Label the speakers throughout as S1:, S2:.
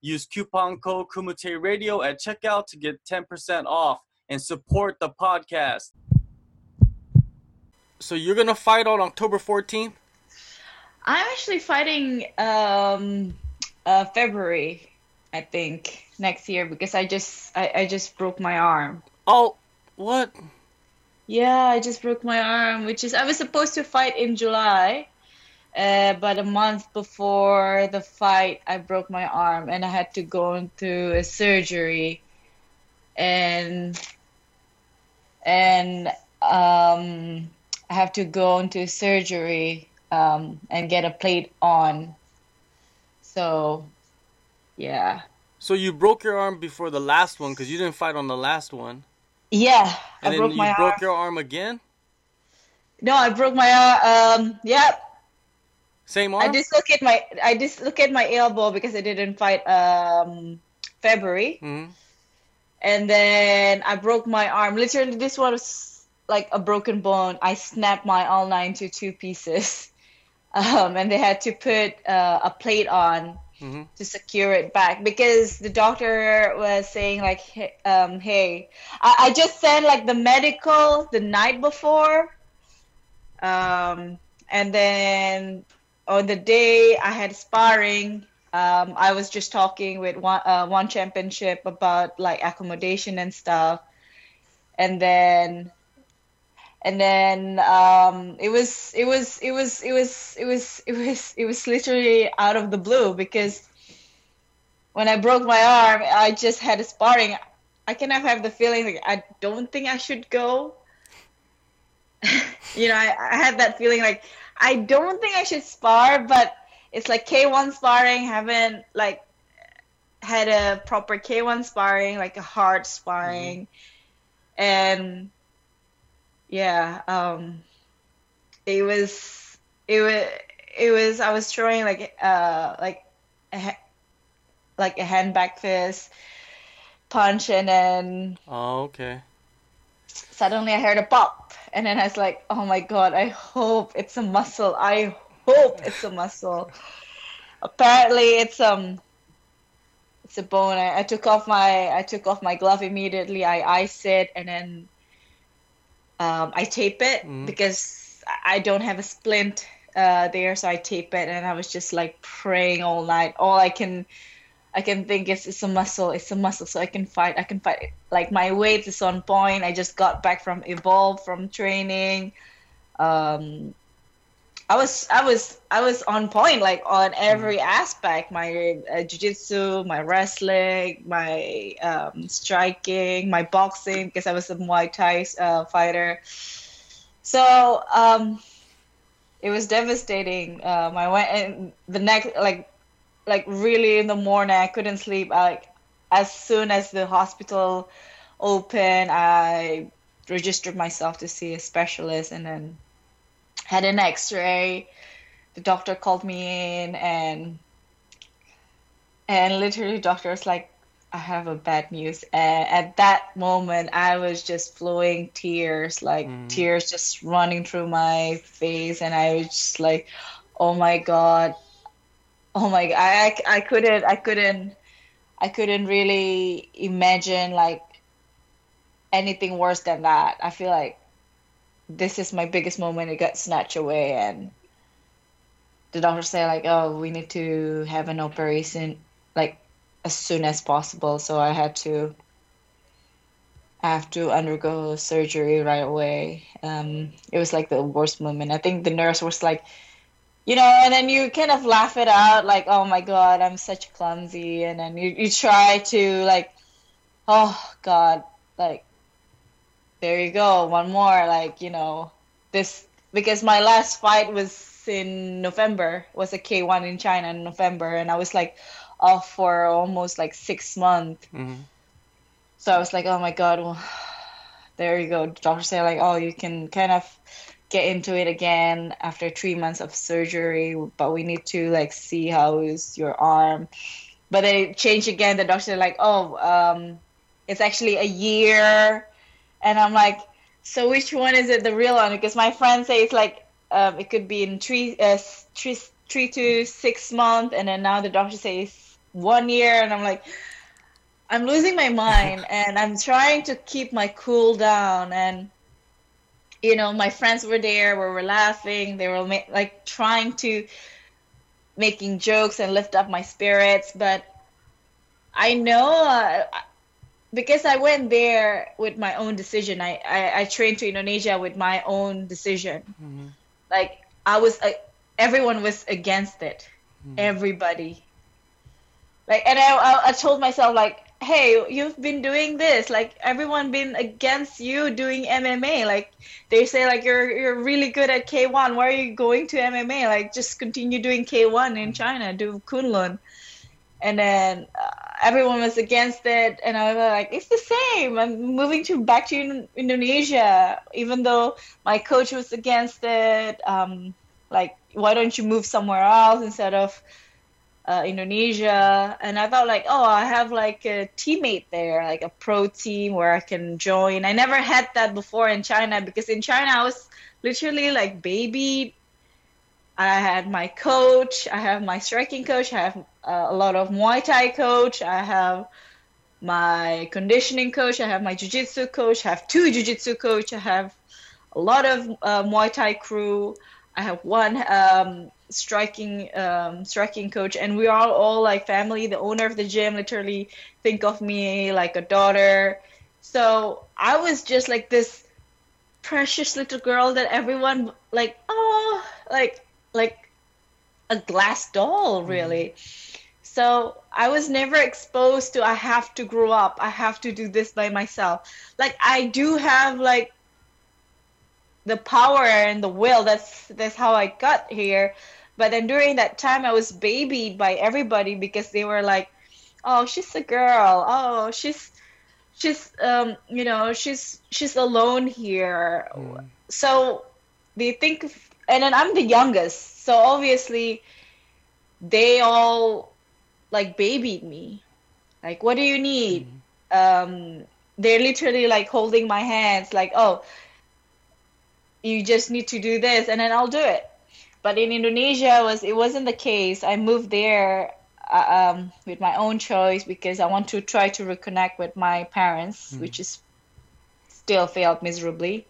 S1: Use coupon code Kumite Radio at checkout to get 10% off and support the podcast. So you're gonna fight on October 14th?
S2: I'm actually fighting um, uh, February, I think, next year because I just I, I just broke my arm.
S1: Oh, what?
S2: Yeah, I just broke my arm, which is I was supposed to fight in July, uh, but a month before the fight, I broke my arm and I had to go into a surgery, and and um, I have to go into surgery um, and get a plate on. So, yeah.
S1: So you broke your arm before the last one because you didn't fight on the last one.
S2: Yeah,
S1: and
S2: I broke
S1: then
S2: my
S1: you broke
S2: arm.
S1: your arm again.
S2: No, I broke my arm. Um, yeah,
S1: Same
S2: I
S1: arm.
S2: dislocate my I dislocate my elbow because I didn't fight um February,
S1: hmm
S2: and then I broke my arm. Literally, this was like a broken bone. I snapped my ulna into two pieces, um, and they had to put uh, a plate on
S1: hmm
S2: to secure it back because the doctor was saying like, hey, um, "Hey, I, I just sent like the medical the night before, um, and then on the day I had sparring." Um, I was just talking with one uh, one championship about like accommodation and stuff, and then and then um, it was it was it was it was it was it was it was literally out of the blue because when I broke my arm, I just had a sparring. I kind of have the feeling like I don't think I should go. you know, I, I had that feeling like I don't think I should spar, but it's like K1 sparring. Haven't like had a proper K1 sparring, like a hard sparring, and yeah, um, it was it was it was I was throwing like uh like a, like a hand back fist punch, and then
S1: Oh, okay.
S2: Suddenly I heard a pop, and then I was like, oh my god, I hope it's a muscle. I hope it's a muscle. Apparently, it's um. It's a bone. I, I took off my I took off my glove immediately. I ice it and then um, I tape it
S1: Mhm.
S2: because I don't have a splint uh, there, so I tape it, and I was just like praying all night. All I can, I can think is it's a muscle, it's a muscle, so I can fight. I can fight. Like my weight is on point. I just got back from evolve from training. Um, I was, I was, I was on point, like on every aspect. My uh, jiu-jitsu, my wrestling, my um, striking, my boxing, because I was a Muay Thai uh, fighter. So um, it was devastating. Um, I went and the next, like, like really in the morning, I couldn't sleep. I, like as soon as the hospital opened, I registered myself to see a specialist, and then had an X-ray. The doctor called me in, and and literally, doctor was like, "I have a bad news." And at that moment, I was just flowing tears, like
S1: Mm.
S2: tears just running through my face, and I was just like, "Oh my god, oh my god!" I, I, couldn't, I couldn't, I couldn't really imagine like anything worse than that. I feel like this is my biggest moment. It got snatched away, and the doctor said like, "Oh, we need to have an operation like as soon as possible." So I had to I have to undergo surgery right away. Um, it was like the worst moment. I think the nurse was like, you know, and then you kind of laugh it out, like, "Oh my God, I'm such clumsy," and then you you try to like, "Oh God, like." there you go one more like you know this because my last fight was in november was a k1 in china in november and i was like off for almost like six months
S1: hmm
S2: So I was like, oh my god, well, there you go. The doctor said like, oh, you can kind of get into it again after three months of surgery, but we need to like see how is your arm. But they changed again. The doctor like, oh, um, it's actually a year, and I'm like, so which one is it, the real one? Because my friend say it's like um, it could be in three, uh, three, three to six months, and then now the doctor says one year, and I'm like, I'm losing my mind, and I'm trying to keep my cool down, and you know, my friends were there, we were laughing, they were ma- like trying to making jokes and lift up my spirits, but I know. Uh, because I went there with my own decision. I, I, I trained to Indonesia with my own decision. Mm-hmm. Like I was, uh, everyone was against it. Mm-hmm. Everybody. Like, and I, I, I told myself like, hey, you've been doing this. Like everyone been against you doing MMA. Like they say like you're you're really good at K1. Why are you going to MMA? Like just continue doing K1 in China. Do Kunlun. And then uh, everyone was against it, and I was like, it's the same. I'm moving to back to Indonesia, even though my coach was against it. Um, like, why don't you move somewhere else instead of uh, Indonesia? And I felt like, oh, I have like a teammate there, like a pro team where I can join. I never had that before in China because in China I was literally like baby. I had my coach, I have my striking coach, I have uh, a lot of Muay Thai coach, I have my conditioning coach, I have my jiu-jitsu coach, I have two jiu-jitsu coach, I have a lot of uh, Muay Thai crew, I have one um, striking um, striking coach, and we are all like family. The owner of the gym literally think of me like a daughter. So I was just like this precious little girl that everyone like oh like like a glass doll mm-hmm. really mm. so i was never exposed to i have to grow up i have to do this by myself like i do have like the power and the will that's that's how i got here but then during that time i was babied by everybody because they were like oh she's a girl oh she's she's um you know she's she's alone here mm. so they think and then I'm the youngest, so obviously they all like babied me. Like, what do you need? Mm-hmm. Um, they're literally like holding my hands, like, oh, you just need to do this, and then I'll do it. But in Indonesia, was it wasn't the case. I moved there uh, um, with my own choice because I want to try to reconnect with my parents, mm. which is still failed miserably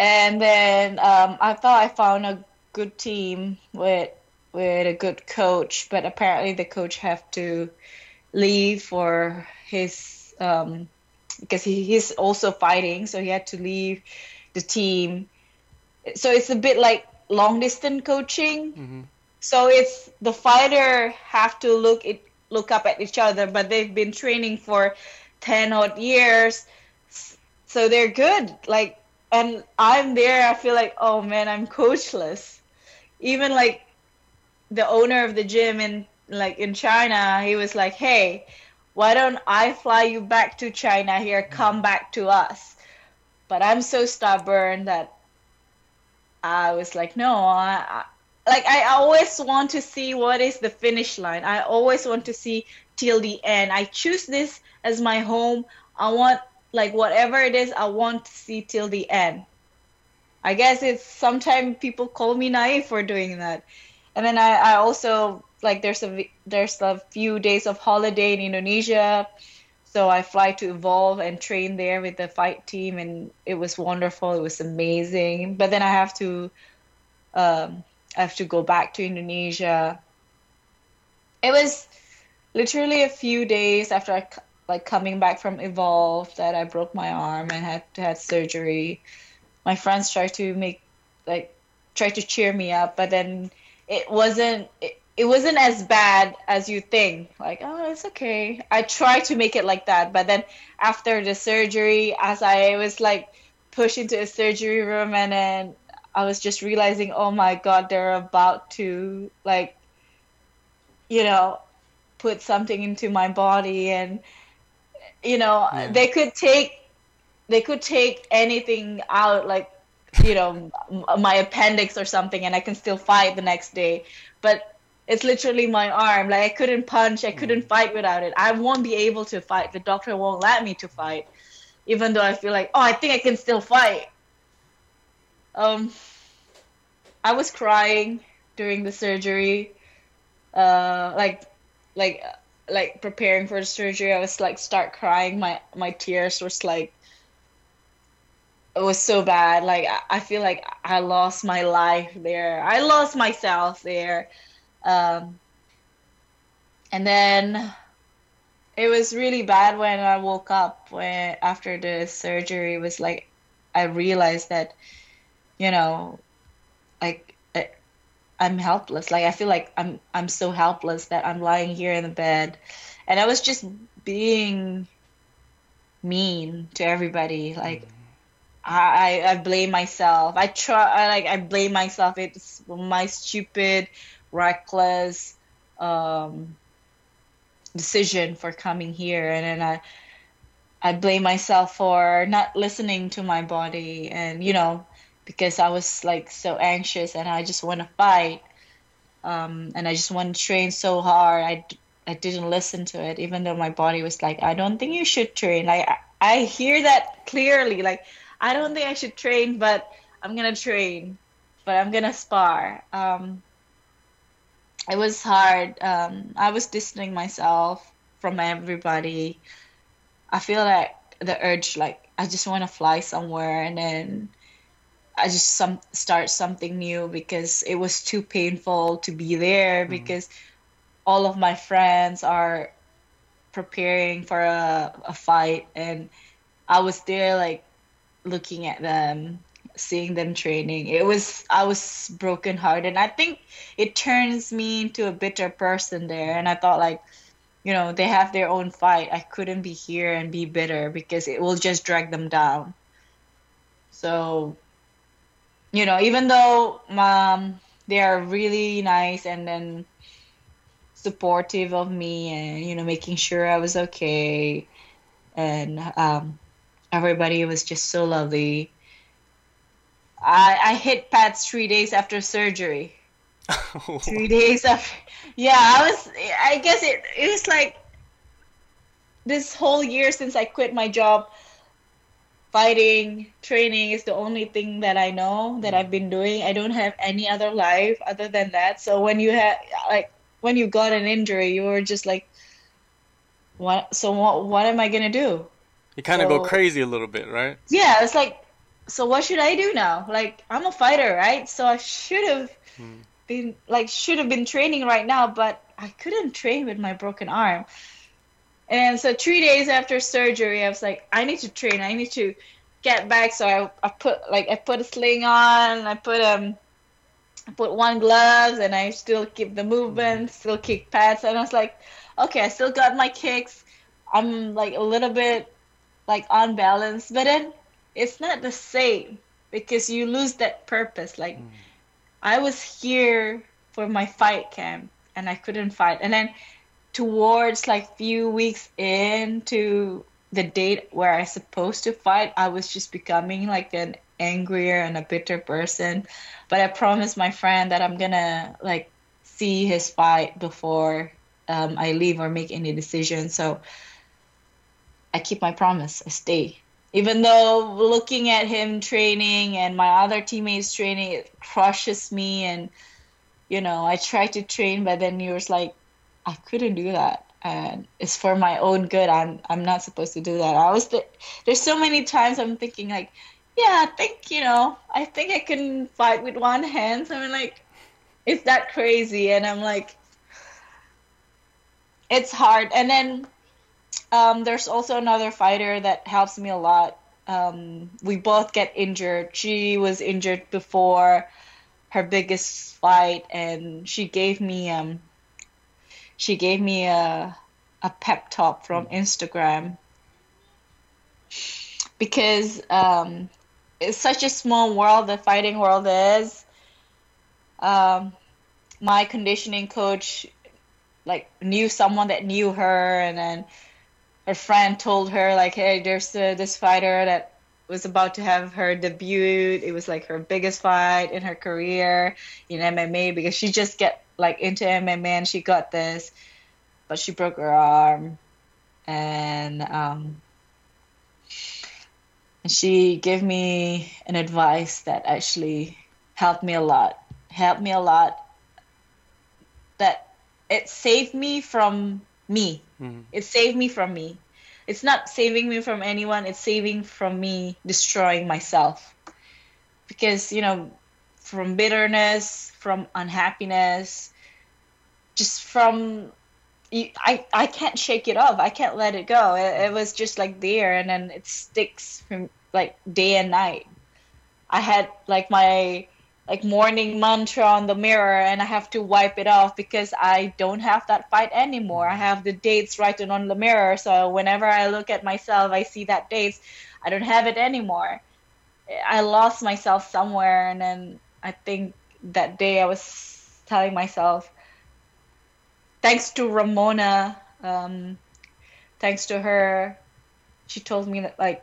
S2: and then um, I thought I found a good team with with a good coach, but apparently the coach have to leave for his um, because he, he's also fighting, so he had to leave the team. So it's a bit like long distance coaching. Mm-hmm. So it's the fighter have to look it look up at each other, but they've been training for ten odd years, so they're good. Like and I'm there, I feel like, oh man, I'm coachless. Even like the owner of the gym in like in China, he was like, hey, why don't I fly you back to China here? Come back to us. But I'm so stubborn that I was like, no, I, I like I always want to see what is the finish line. I always want to see till the end. I choose this as my home. I want like whatever it is i want to see till the end i guess it's sometimes people call me naive for doing that and then i, I also like there's a there's a few days of holiday in indonesia so i fly to evolve and train there with the fight team and it was wonderful. It was amazing. But then i have to um, i have to go back to indonesia. It was literally a few days after i like coming back from Evolve that I broke my arm and had had surgery. My friends tried to make like try to cheer me up, but then it wasn't it, it wasn't as bad as you think. Like, oh, it's okay. I tried to make it like that, but then after the surgery, as I was like pushed into a surgery room, and then I was just realizing, oh my god, they're about to like, you know, put something into my body, and you know
S1: Yeah.
S2: they could take they could take anything out like you know my appendix or something and i can still fight the next day but it's literally my arm like i couldn't punch i couldn't fight without it i won't be able to fight the doctor won't let me to fight even though i feel like oh i think i can still fight um i was crying during the surgery uh like like like preparing for the surgery, I was like start crying. My my tears was like it was so bad. Like I, I feel like I lost my life there. I lost myself there. Um, and then it was really bad when I woke up when after the surgery. It was like I realized that you know like I- I'm helpless. Like I feel like I'm I'm so helpless that I'm lying here in the bed, and I was just being mean to everybody. Like I I I blame myself. I try I like I blame myself. It's my stupid, reckless um decision for coming here, and then I I blame myself for not listening to my body, and you know because I was like so anxious and I just want to fight. Um, and I just want to train so hard. I I didn't listen to it, even though my body was like, I don't think you should train. Like, I, I hear that clearly. Like, I don't think I should train, but I'm to train, but I'm to spar. Um, it was hard. Um, I was distancing myself from everybody. I feel like the urge, like, I just want to fly somewhere and then I just some start something new because it was too painful to be there because all of my friends are preparing for a, a fight and I was there like looking at them seeing them training. It was I was brokenhearted. I think it turns me into a bitter person there. And I thought like you know they have their own fight. I couldn't be here and be bitter because it will just drag them down. So you know, even though um, they are really nice and then supportive of me and you know making sure I was okay. And um, everybody was just so lovely. I I hit pads three days after surgery. Three days after, yeah, I was. I guess it it was like this whole year since I quit my job fighting training is the only thing that i know that i've been doing i don't have any other life other than that so when you have like when you got an injury you were just like what so what what am i going to do
S1: You kind of go crazy a little bit, right?
S2: yeah it's like so what should i do now? Like i'm a fighter right? So i should have
S1: Hmm.
S2: been like should have been training right now but i couldn't train with my broken arm. And so three days after surgery i was like i need to train. I need to get back. So i, I put like i put a sling on i put um I put one gloves and i still keep the movement still kick pads. And i was like okay i still got my kicks. I'm like a little bit like unbalanced. But then it's not the same because you lose that purpose. Like i was here for my fight camp and i couldn't fight. And then towards like few weeks into the date where i supposed to fight i was just becoming like an angrier and a bitter person. But i promised my friend that i'm gonna like see his fight before um, i leave or make any decision. So I keep my promise. I stay. Even though looking at him training and my other teammates training, it crushes me. And, you know, I try to train, but then you're just like, I couldn't do that. And it's for my own good. I'm I'm not supposed to do that. I was th- there's so many times I'm thinking like, yeah, I think you know, I think I can fight with one hand. So I'm like, it's that crazy, and I'm like, it's hard. And then um, there's also another fighter that helps me a lot. Um, we both get injured. She was injured before her biggest fight, and she gave me um, she gave me a a pep talk from Instagram because um, it's such a small world. The fighting world is. Um, my conditioning coach like knew someone that knew her, and then her friend told her like, "Hey, there's uh, this fighter that was about to have her debut. It was like her biggest fight in her career in MMA because she just get like into MMA and she got this, but she broke her arm, and um, and she gave me an advice that actually helped me a lot. Helped me a lot. That it saved me from me. Mm-hmm. It saved me from me. It's not saving me from anyone. It's saving from me destroying myself. Because you know from bitterness from unhappiness just from I, I can't shake it off. I can't let it go. It, it was just like there and then it sticks from like day and night. I had like my like morning mantra on the mirror and I have to wipe it off because I don't have that fight anymore. I have the dates written on the mirror. So whenever I look at myself, I see that dates. I don't have it anymore. I lost myself somewhere. And then I think that day I was telling myself, thanks to Ramona, um, thanks to her, she told me that like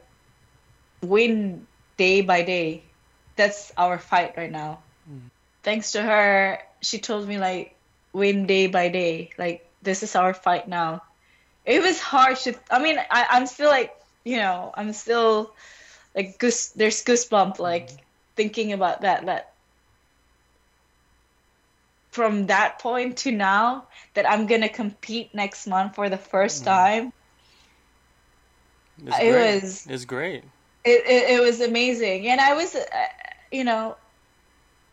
S2: win day by day that's our fight right now. Mm. Thanks to her, she told me like win day by day. Like this is our fight now. It was hard to. I mean, I, I'm still like you know I'm still like goose. There's goosebump like mm. thinking about that. That from that point to now that I'm gonna compete next month for the first mm. time.
S1: It's it great. was. It's great.
S2: It, it, it was amazing, and I was. Uh, you know,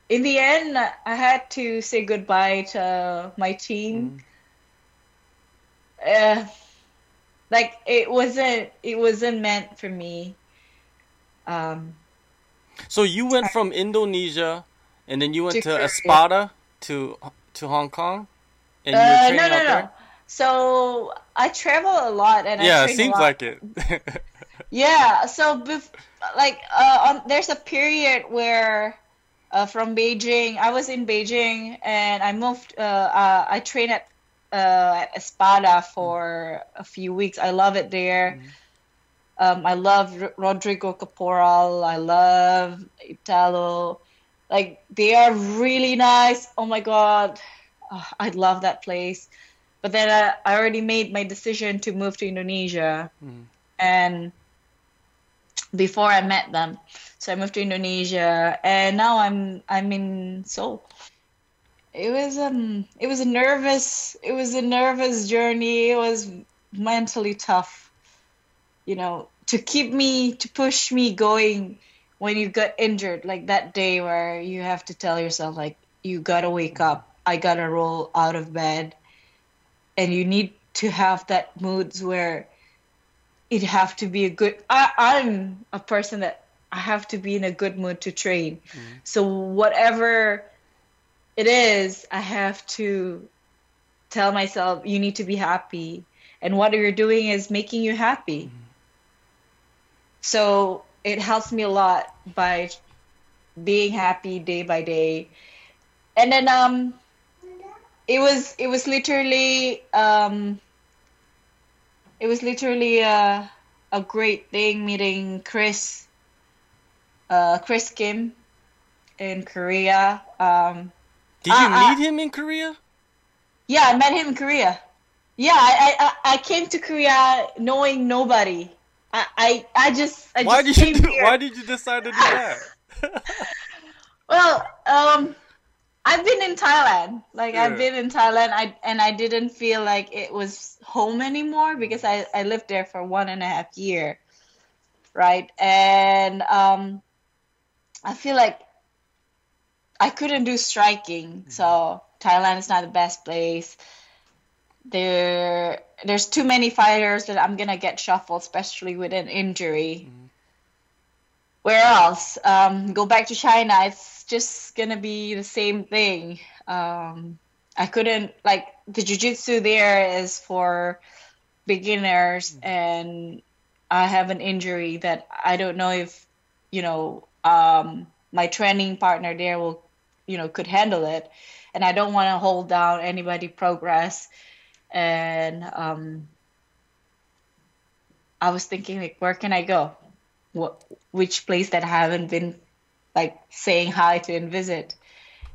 S2: in the end, I had to say goodbye to my team. Mm. Uh, like it wasn't it wasn't meant for me. Um,
S1: so you went from Indonesia, and then you went to, to Espada to to Hong Kong,
S2: and uh, you no, no, no. So I travel a lot, and
S1: yeah, it seems like it.
S2: yeah, so bef- like uh, on, there's a period where uh, from Beijing, I was in Beijing and I moved. Uh, uh I trained at uh, at Espada for a few weeks. I love it there. Mm-hmm. Um, I love R- Rodrigo Caporal. I love Italo. Like they are really nice. Oh my god, oh, I love that place. But then I, I already made my decision to move to Indonesia, mm. and before I met them. So I moved to Indonesia, and now I'm I'm in Seoul. It was um it was a nervous it was a nervous journey. It was mentally tough, you know, to keep me to push me going when you got injured like that day where you have to tell yourself like you gotta wake up i gotta roll out of bed and you need to have that moods where it have to be a good I, i'm a person that i have to be in a good mood to train mm. so whatever it is i have to tell myself you need to be happy and what you're doing is making you happy mm. so it helps me a lot by being happy day by day and then um it was it was literally um it was literally a a great thing meeting Chris, uh, Chris Kim, in Korea. Um,
S1: Did you meet him in Korea?
S2: Yeah, I met him in Korea. Yeah, I I, I came to Korea knowing nobody. I I, I just I
S1: why
S2: just
S1: did you do, why did you decide to do that?
S2: well, um, I've been in Thailand. Like yeah. I've been in Thailand. I and I didn't feel like it was home anymore because I I lived there for one and a half year, right? And um, I feel like I couldn't do striking. Mm-hmm. So Thailand is not the best place. There there's too many fighters that I'm gonna get shuffled, especially with an injury. Mm-hmm. Where else? Um, go back to China. It's just gonna be the same thing. Um, I couldn't like the jujitsu there is for beginners, mm-hmm. and I have an injury that I don't know if you know um, my training partner there will you know could handle it, and I don't want to hold down anybody progress, and um, I was thinking like, where can I go? What which place that I haven't been like saying hi to and visit?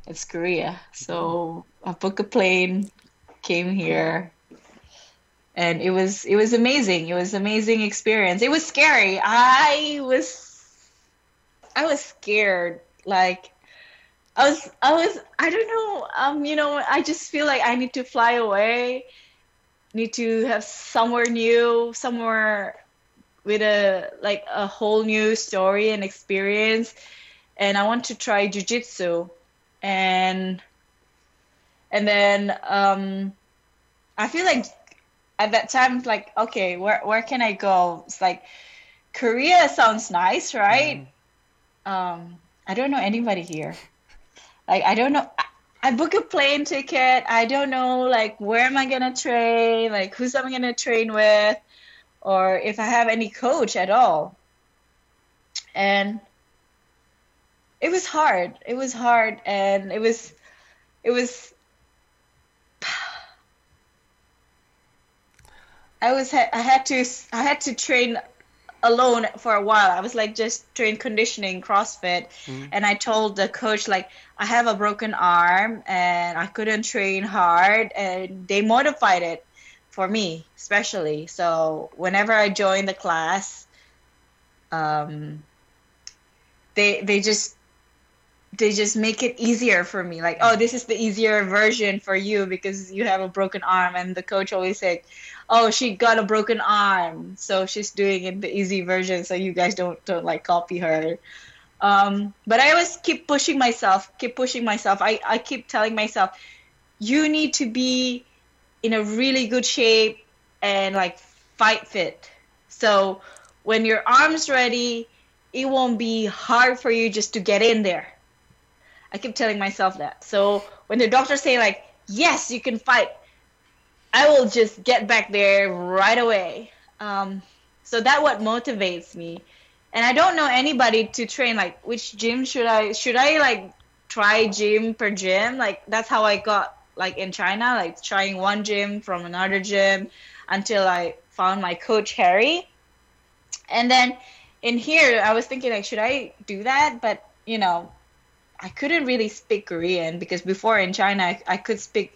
S2: It's Korea. So I booked a plane, came here, and it was it was amazing. It was amazing experience. It was scary. I was I was scared. Like I was I was I don't know. Um, you know, I just feel like I need to fly away. Need to have somewhere new, somewhere with a like a whole new story and experience. And I want to try jujitsu, and and then um, I feel like at that time it's like okay, where where can I go? It's like Korea sounds nice, right? Mm. Um, I don't know anybody here. Like I don't know. I book a plane ticket. I don't know like where am I gonna train, like who's I'm gonna train with, or if I have any coach at all. And it was hard. It was hard, and it was, it was. I was I had to I had to train alone for a while. I was like just train conditioning, CrossFit, mm-hmm. and I told the coach like I have a broken arm and I couldn't train hard, and they modified it for me, especially. So whenever I joined the class, um, they they just they just make it easier for me. Like oh this is the easier version for you because you have a broken arm. And the coach always said oh she got a broken arm. So she's doing it the easy version. So you guys don't don't like copy her. Um, but i always keep pushing myself keep pushing myself. I, I keep telling myself you need to be in a really good shape and like fight fit. So when your arm's ready it won't be hard for you just to get in there i keep telling myself that so when the doctors say like yes you can fight I will just get back there right away. Um, so that what motivates me. And I don't know anybody to train like which gym should I should I like try gym per gym? Like that's how I got like in China, like trying one gym from another gym until I found my coach Harry. And then in here I was thinking like should I do that? But you know, I couldn't really speak Korean because before in China I, I could speak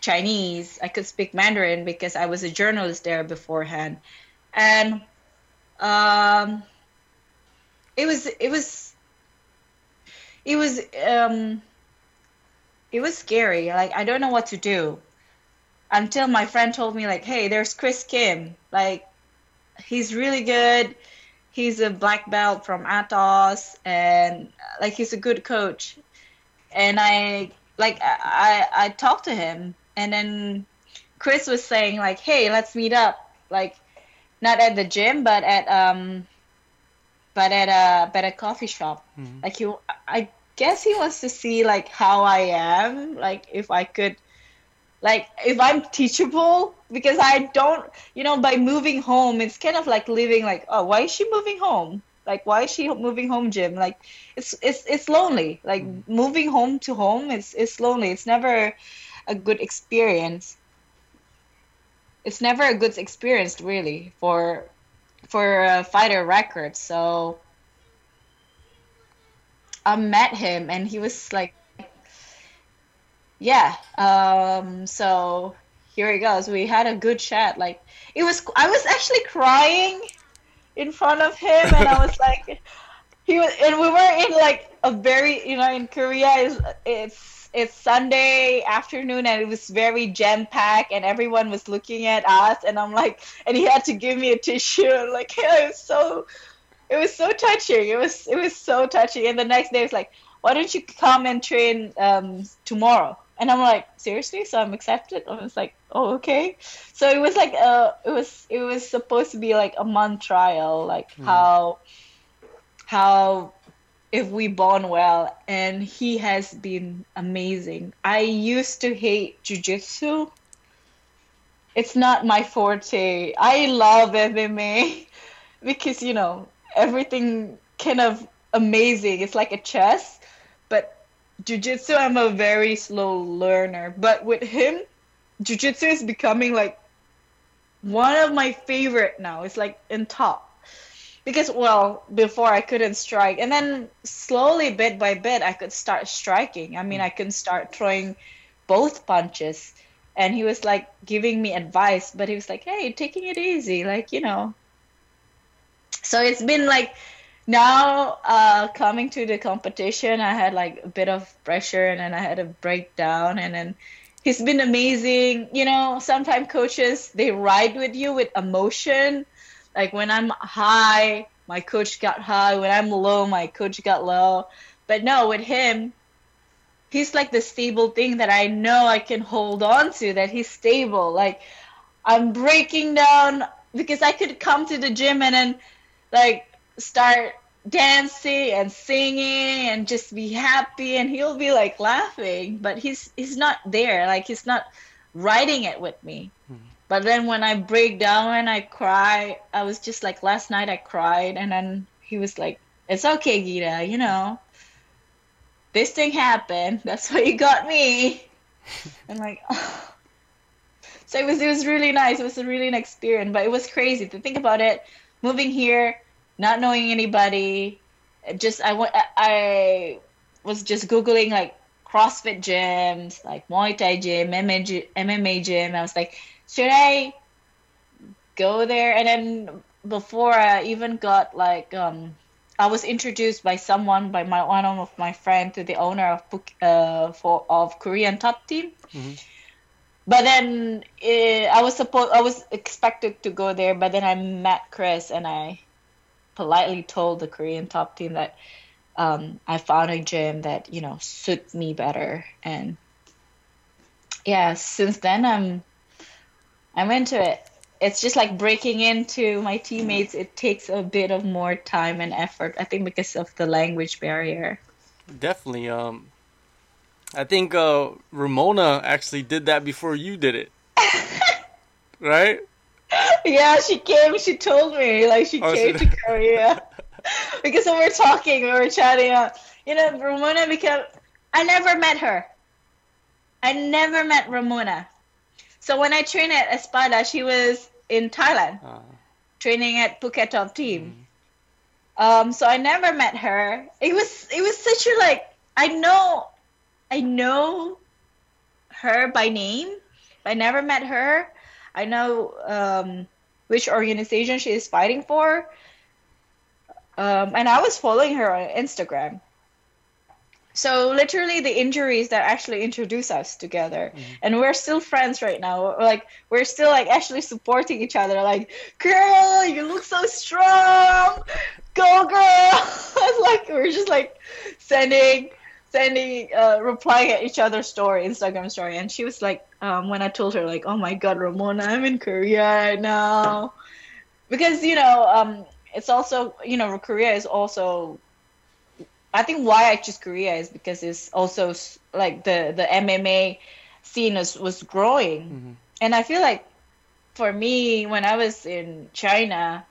S2: Chinese. I could speak Mandarin because I was a journalist there beforehand, and um, it was it was it was um, it was scary. Like I don't know what to do until my friend told me like, "Hey, there's Chris Kim. Like, he's really good. He's a black belt from Atos, and like he's a good coach." And I like I I talked to him and then Chris was saying like, "Hey, let's meet up." Like, not at the gym, but at um, but at a but a coffee shop. Mm-hmm. Like he, I guess he wants to see like how I am, like if I could, like if I'm teachable because I don't, you know, by moving home, it's kind of like living like, oh, why is she moving home? Like, why is she moving home, Jim? Like, it's it's it's lonely. Like mm-hmm. moving home to home, it's it's lonely. It's never a good experience it's never a good experience really for for a fighter record so i met him and he was like yeah um so here he goes we had a good chat like it was i was actually crying in front of him and i was like he was and we were in like a very you know in korea is it's it's Sunday afternoon and it was very jam packed and everyone was looking at us and I'm like and he had to give me a tissue and like yeah, it was so it was so touching. It was it was so touching. And the next day it's like, why don't you come and train um, tomorrow? And I'm like, seriously? So I'm accepted. I was like, oh okay. So it was like uh it was it was supposed to be like a month trial, like mm. how how if we bond well and he has been amazing i used to hate jiu-jitsu it's not my forte i love mma because you know everything kind of amazing it's like a chess but jiu-jitsu i'm a very slow learner but with him jiu-jitsu is becoming like one of my favorite now. It's like in top. Because well, before I couldn't strike, and then slowly, bit by bit, I could start striking. I mean, I can start throwing both punches, and he was like giving me advice, but he was like, "Hey, taking it easy, like you know." So it's been like now uh, coming to the competition, I had like a bit of pressure, and then I had a breakdown, and then he's been amazing. You know, sometimes coaches they ride with you with emotion. Like when I'm high, my coach got high. When I'm low, my coach got low. But no, with him, he's like the stable thing that I know I can hold on to. That he's stable. Like I'm breaking down because I could come to the gym and then like start dancing and singing and just be happy and he'll be like laughing but he's he's not there like he's not writing it with me. Mm-hmm. but then when i break down and i cry i was just like last night i cried and then he was like it's okay gita you know. This thing happened. That's why you got me. I'm like oh. so it was it was really nice. It was a really nice experience but it was crazy. To think about it moving here not knowing anybody. Just I went. I was just googling like CrossFit gyms, like Muay Thai gym, MMA, gym. I was like, should I go there? And then before I even got like, um, I was introduced by someone, by my one of my friend, to the owner of uh, for of Korean top team. Mm-hmm. But then uh, I was supposed, I was expected to go there, but then I met Chris and I politely told the Korean top team that um, I found a gym that you know suits me better, and yeah, since then I'm I'm into it. It's just like breaking into my teammates. It takes a bit of more time and effort. I think because of the language barrier.
S1: Definitely. Um, I think uh, Ramona actually did that before you did it. right?
S2: yeah, she came. She told me like she oh, came she... to Korea because when we were talking, we were chatting. Uh, you know, Ramona became. I never met her. I never met Ramona. So when I trained at Espada, she was in Thailand, uh. training at Phuket Top Team. Mm. Um, so I never met her. It was it was such a like I know, I know her by name. But I never met her. I know um, which organization she is fighting for. Um, and I was following her on Instagram. So literally the injuries that actually introduced us together. Mm-hmm. And we're still friends right now. Like we're still like actually supporting each other. Like, girl, you look so strong. Go girl. like we're just like sending sending uh, replying at each other's story, Instagram story, and she was like, um, when I told her like, oh my god, Ramona, I'm in Korea right now, because you know, um, it's also you know, Korea is also. I think why I choose Korea is because it's also like the the MMA scene is, was growing, mm-hmm. and I feel like for me when I was in China,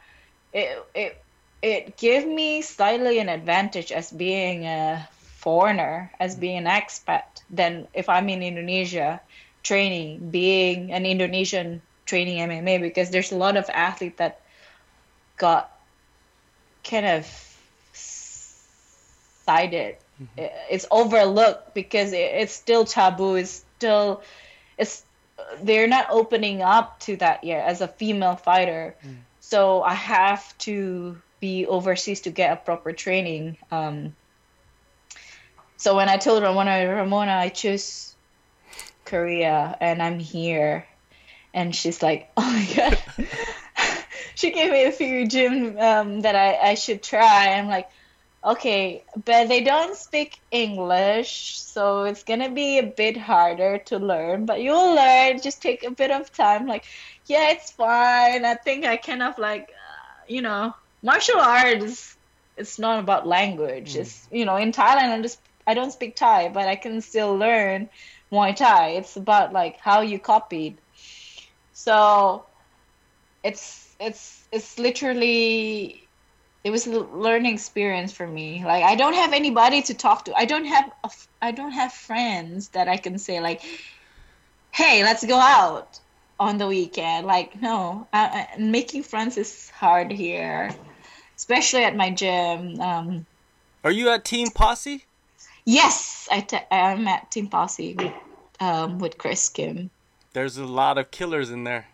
S2: it it it gave me slightly an advantage as being a foreigner as being an expat than if I'm in Indonesia training, being an Indonesian training MMA because there's a lot of athletes that got kind of sided. Mm-hmm. It's overlooked because it's still taboo. It's still it's they're not opening up to that yet as a female fighter. Mm. So I have to be overseas to get a proper training. Um, so when I told Ramona, Ramona, I choose Korea and I'm here, and she's like, oh my god. she gave me a few gym um, that I, I should try. I'm like, okay, but they don't speak English, so it's gonna be a bit harder to learn. But you'll learn. Just take a bit of time. Like, yeah, it's fine. I think I kind of like, uh, you know, martial arts. It's not about language. Mm. It's you know, in Thailand, I'm just I don't speak Thai, but I can still learn Muay Thai. It's about like how you copied. So it's it's it's literally it was a learning experience for me. Like I don't have anybody to talk to. I don't have I don't have friends that I can say like, "Hey, let's go out." on the weekend. Like, no, uh, making friends is hard here, especially at my gym. Um,
S1: Are you at Team Posse?
S2: Yes, I t- I'm at Team Posse with, um, with Chris Kim.
S1: There's a lot of killers in there.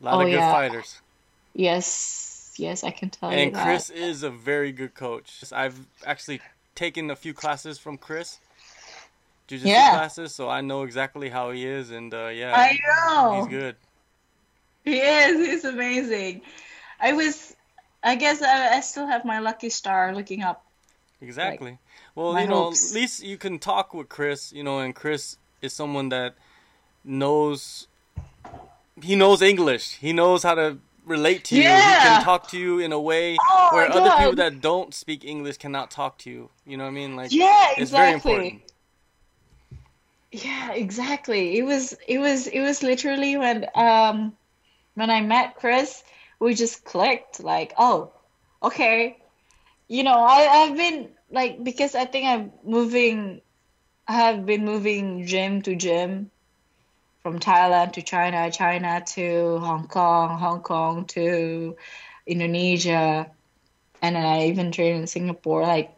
S1: A lot
S2: Oh,
S1: of good
S2: yeah.
S1: fighters.
S2: Yes, yes, I can tell you
S1: And. Chris is a very good coach. I've actually taken a few classes from Chris. Jiu-jitsu
S2: Yeah.
S1: classes, so I know exactly how he is, and uh, yeah,
S2: I know.
S1: he's good.
S2: He is. He's amazing. I was. I guess I, I still have my lucky star looking up.
S1: Exactly. Well,
S2: my
S1: you know,
S2: hopes.
S1: at least you can talk with Chris, you know, and Chris is someone that knows he knows English. He knows how to relate to you. He can talk to you in a way
S2: Oh
S1: where other people that don't speak English cannot talk to you. You know what I mean? Like
S2: Yeah,
S1: it's very
S2: exactly.
S1: important.
S2: Yeah, exactly. It was. It was. It was literally when um when I met Chris, we just clicked. Like, oh, okay. You know, I I've been like because I think I'm moving. I have been moving gym to gym from Thailand to China, China to Hong Kong, Hong Kong to Indonesia, and then I even trained in Singapore. Like,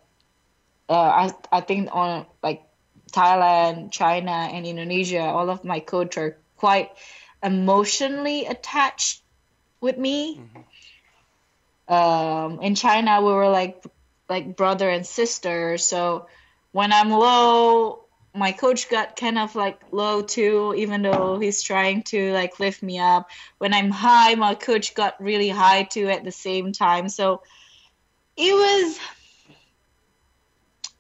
S2: uh, I I think on like Thailand, China, and Indonesia, all of my coach are quite emotionally attached with me. Um, in China, we were like like brother and sister. So when I'm low, my coach got kind of like low too, even though he's trying to like lift me up. When I'm high, my coach got really high too at the same time. So it was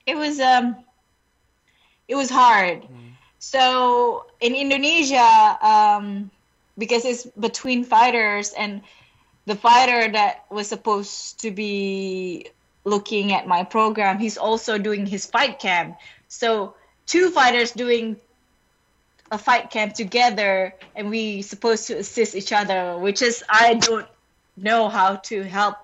S2: it was um it was hard. So in Indonesia, um, because it's between fighters and the fighter that was supposed to be looking at my program, he's also doing his fight camp. So two fighters doing a fight camp together and we supposed to assist each other, which is I don't know how to help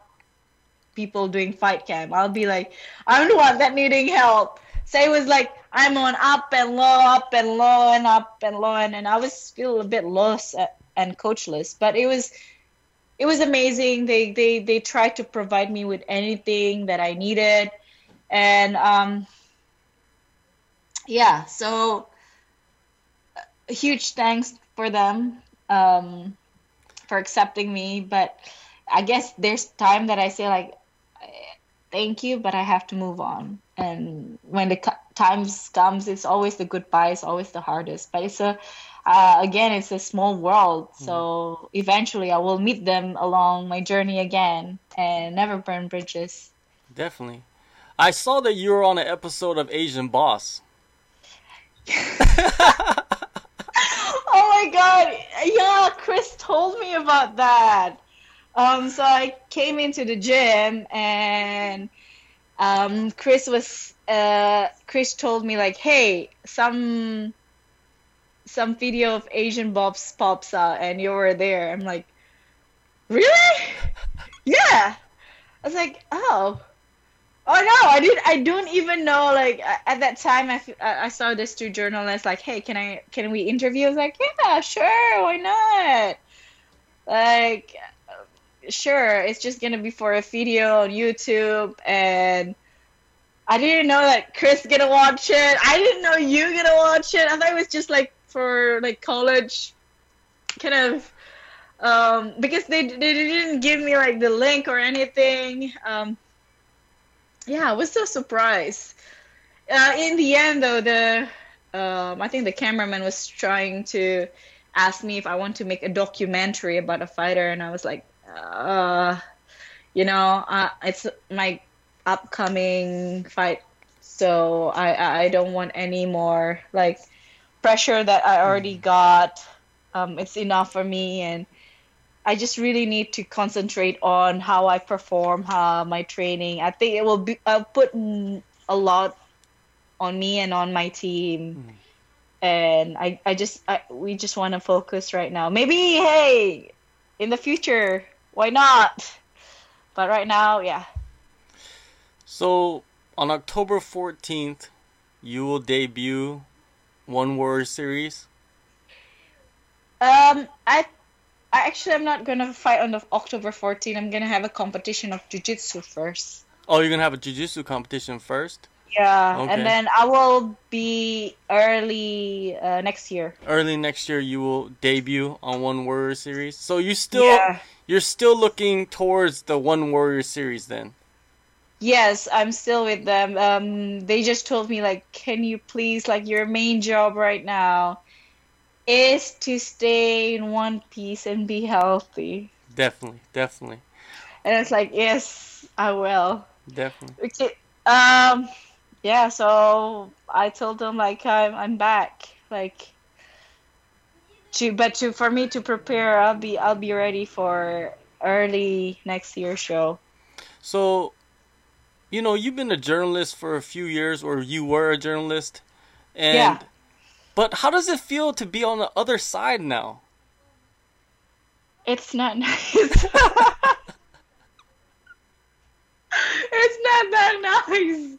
S2: people doing fight camp. I'll be like, I'm the one that needing help. So it was like I'm on up and low, up and low, and up and low, and, and I was feel a bit lost at, and coachless. But it was it was amazing. They they they tried to provide me with anything that I needed, and um, yeah. So a huge thanks for them um, for accepting me. But I guess there's time that I say like thank you, but I have to move on. And when the times comes, it's always the goodbye is always the hardest. But it's a uh, again, it's a small world. So eventually, I will meet them along my journey again, and never burn bridges.
S1: Definitely. I saw that you were on an episode of Asian Boss.
S2: Oh my god! Yeah, Chris told me about that. Um, so I came into the gym and um, Chris was uh, Chris told me like, hey, some some video of Asian Boss pops out and you were there. I'm like, really? yeah. I was like, oh. Oh no, I did. I don't even know. Like at that time, I, I saw this two journalists like, "Hey, can I can we interview?" I was like, "Yeah, sure, why not?" Like, sure, it's just gonna be for a video on YouTube, and I didn't know that Chris gonna watch it. I didn't know you gonna watch it. I thought it was just like for like college, kind of, um, because they they didn't give me like the link or anything. Um, yeah, I was so surprised. Uh, in the end, though, the um, I think the cameraman was trying to ask me if I want to make a documentary about a fighter, and I was like, uh, you know, uh, it's my upcoming fight, so I I I don't want any more like pressure that I already got. Um, it's enough for me, and I just really need to concentrate on how I perform, how my training. I think it will be. I'll put mm, a lot on me and on my team, and I I just I, we just want to focus right now. Maybe hey, in the future, why not? But right now, yeah.
S1: So on October 14th, you will debut One Warrior series.
S2: Um, I, I actually I'm not gonna fight on the October 14. I'm gonna have a competition of jujitsu first.
S1: Oh, you're gonna have a jujitsu competition first.
S2: Yeah,
S1: Okay.
S2: and then I will be early uh, next year.
S1: Early next year, you will debut on One Warrior Series. So you still
S2: Yeah.
S1: you're still looking towards the One Warrior Series then.
S2: Yes, I'm still with them. Um, they just told me like, can you please like your main job right now is to stay in one piece and be healthy.
S1: Definitely, definitely,
S2: And it's like, yes, I will.
S1: definitely.
S2: Okay. Um, yeah. So I told them like I'm I'm back. Like to but to for me to prepare, I'll be I'll be ready for early next year show.
S1: So, you know, you've been a journalist for a few years, or you were a journalist, and
S2: Yeah.
S1: but how does it feel to be on the other side now?
S2: It's not nice. it's not that nice.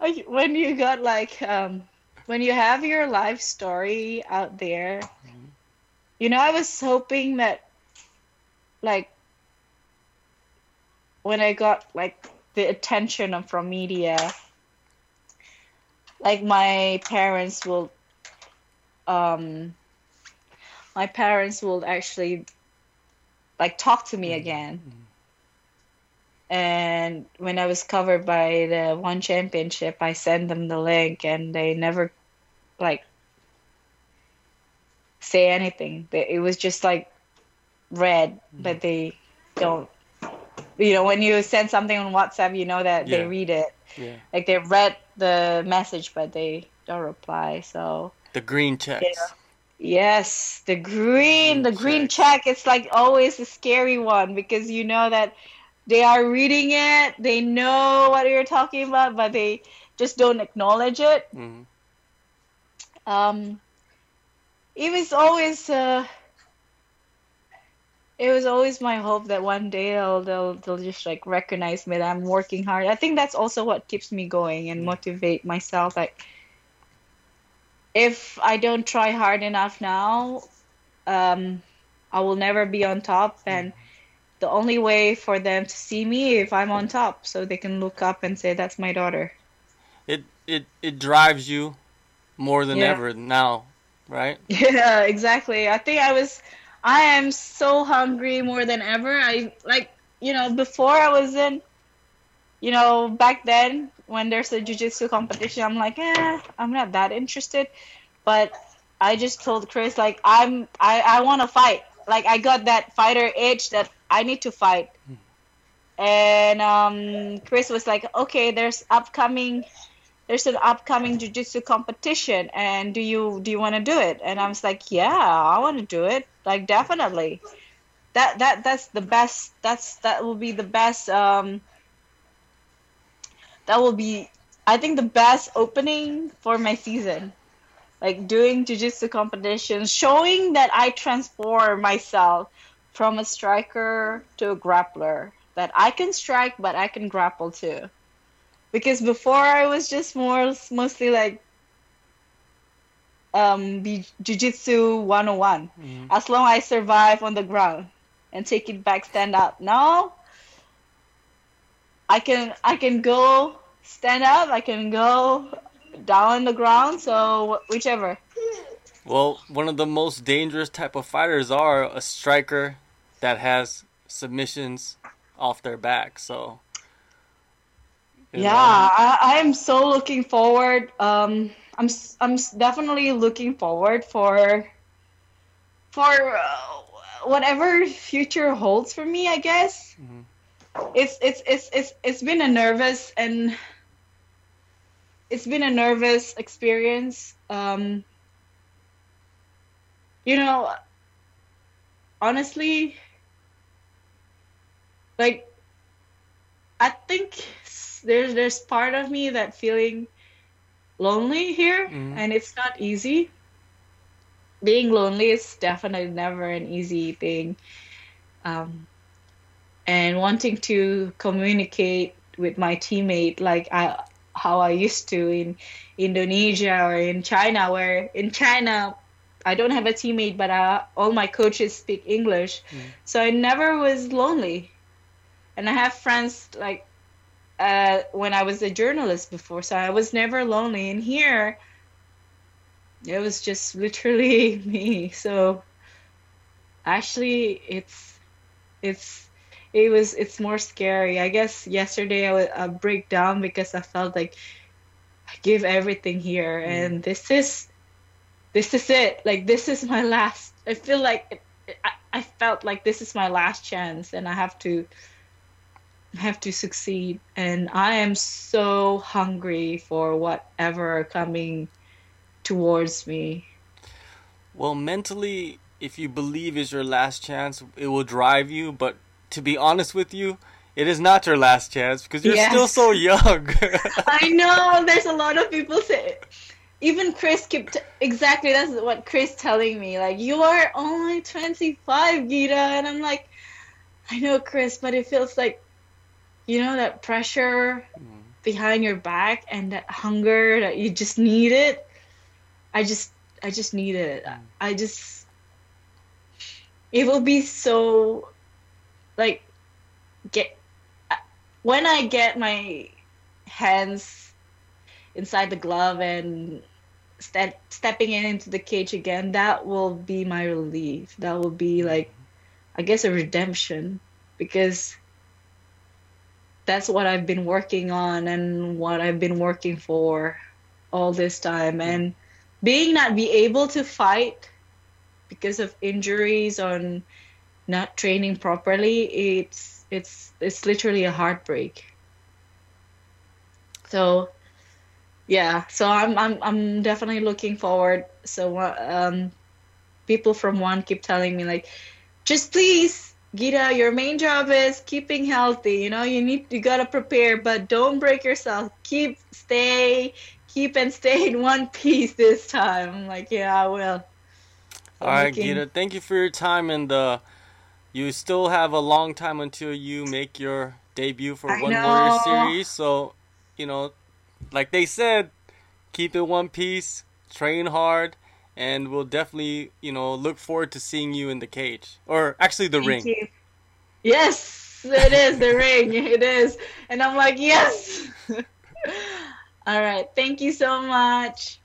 S2: Like, when you got like um when you have your life story out there, you know, I was hoping that like when I got like the attention from media, like my parents will um my parents will actually like talk to me mm-hmm. again. Mm-hmm. And when I was covered by the one championship, I sent them the link, and they never like say anything. It was just like read, but mm-hmm. they don't. You know, when you send something on WhatsApp, you know that
S1: Yeah.
S2: they read it.
S1: Yeah,
S2: Like they read the message, but they don't reply. So
S1: the green checks.
S2: Yeah. Yes, the green, the green
S1: check.
S2: check. It's like always a scary one because you know that they are reading it, they know what you're talking about, but they just don't acknowledge it.
S1: Mhm.
S2: Um, it was always, uh, it was always my hope that one day they'll they'll they'll just like recognize me that I'm working hard. I think that's also what keeps me going and motivate myself. Like, if I don't try hard enough now, um, I will never be on top. And the only way for them to see me if I'm on top, so they can look up and say, "That's my daughter."
S1: It it it drives you more than
S2: Yeah.
S1: ever now, right?
S2: Yeah, exactly. I think I was I am so hungry more than ever. I like, you know, before I was in you know, back then when there's a jiu-jitsu competition, I'm like, "Eh, I'm not that interested." But I just told Chris like, "I'm I I want to fight." Like I got that fighter itch that I need to fight. And um Chris was like, "Okay, there's upcoming there's an upcoming jiu-jitsu competition and do you do you want to do it? And i was like yeah i want to do it. Like definitely. That that that's the best that's that will be the best um that will be i think the best opening for my season. Like doing jiu-jitsu competitions showing that i transform myself from a striker to a grappler that i can strike but i can grapple too because before I was just more mostly like um jiu-jitsu 101
S1: Mhm.
S2: as long as I survive on the ground and take it back stand up. Now I can I can go stand up. I can go down on the ground. So whichever.
S1: Well, one of the most dangerous type of fighters are a striker that has submissions off their back. So
S2: Yeah, I, I am so looking forward. Um, I'm I'm definitely looking forward for for uh, whatever future holds for me. I guess
S1: Mhm.
S2: it's it's it's it's it's been a nervous and it's been a nervous experience. Um, you know, honestly, like I think there's there's part of me that feeling lonely here,
S1: Mhm.
S2: and it's not easy. Being lonely is definitely never an easy thing, um, and wanting to communicate with my teammate like I how I used to in Indonesia or in China, where in China I don't have a teammate, but uh, all my coaches speak English, mm. so I never was lonely, and I have friends like uh, when I was a journalist before, so I was never lonely. And here, it was just literally me. So actually, it's it's it was it's more scary. I guess yesterday I would uh, break down because I felt like I give everything here, mm. and this is this is it. Like this is my last. I feel like I, I felt like this is my last chance, and I have to have to succeed. And I am so hungry for whatever coming towards me.
S1: Well, mentally, if you believe is your last chance, it will drive you. But to be honest with you, it is not your last chance because you're yes. still so young.
S2: I know. There's a lot of people say even Chris kept exactly that's what Chris telling me. Like you are only 25, Gita, and I'm like, I know, Chris, but it feels like, you know, that pressure mm. behind your back and that hunger that you just need it. I just, I just need it. Mm. I just, it will be so, like, get when I get my hands inside the glove and step stepping in into the cage again, that will be my relief. That will be like, I guess, a redemption because that's what I've been working on and what I've been working for all this time. And being not be able to fight because of injuries or not training properly, it's it's it's literally a heartbreak. So yeah so i'm i'm i'm definitely looking forward so um people from one keep telling me like just please gita your main job is keeping healthy you know you need you gotta prepare but don't break yourself. Keep stay keep and stay in one piece this time. I'm like yeah i will.
S1: All right looking... gita thank you for your time and uh you still have a long time until you make your debut for I one know. warrior series so you know like they said, keep it one piece, train hard, and we'll definitely, you know, look forward to seeing you in the cage. Or actually the Thank ring. You.
S2: Yes, it is the ring. It is. And I'm like, yes. All right. Thank you so much.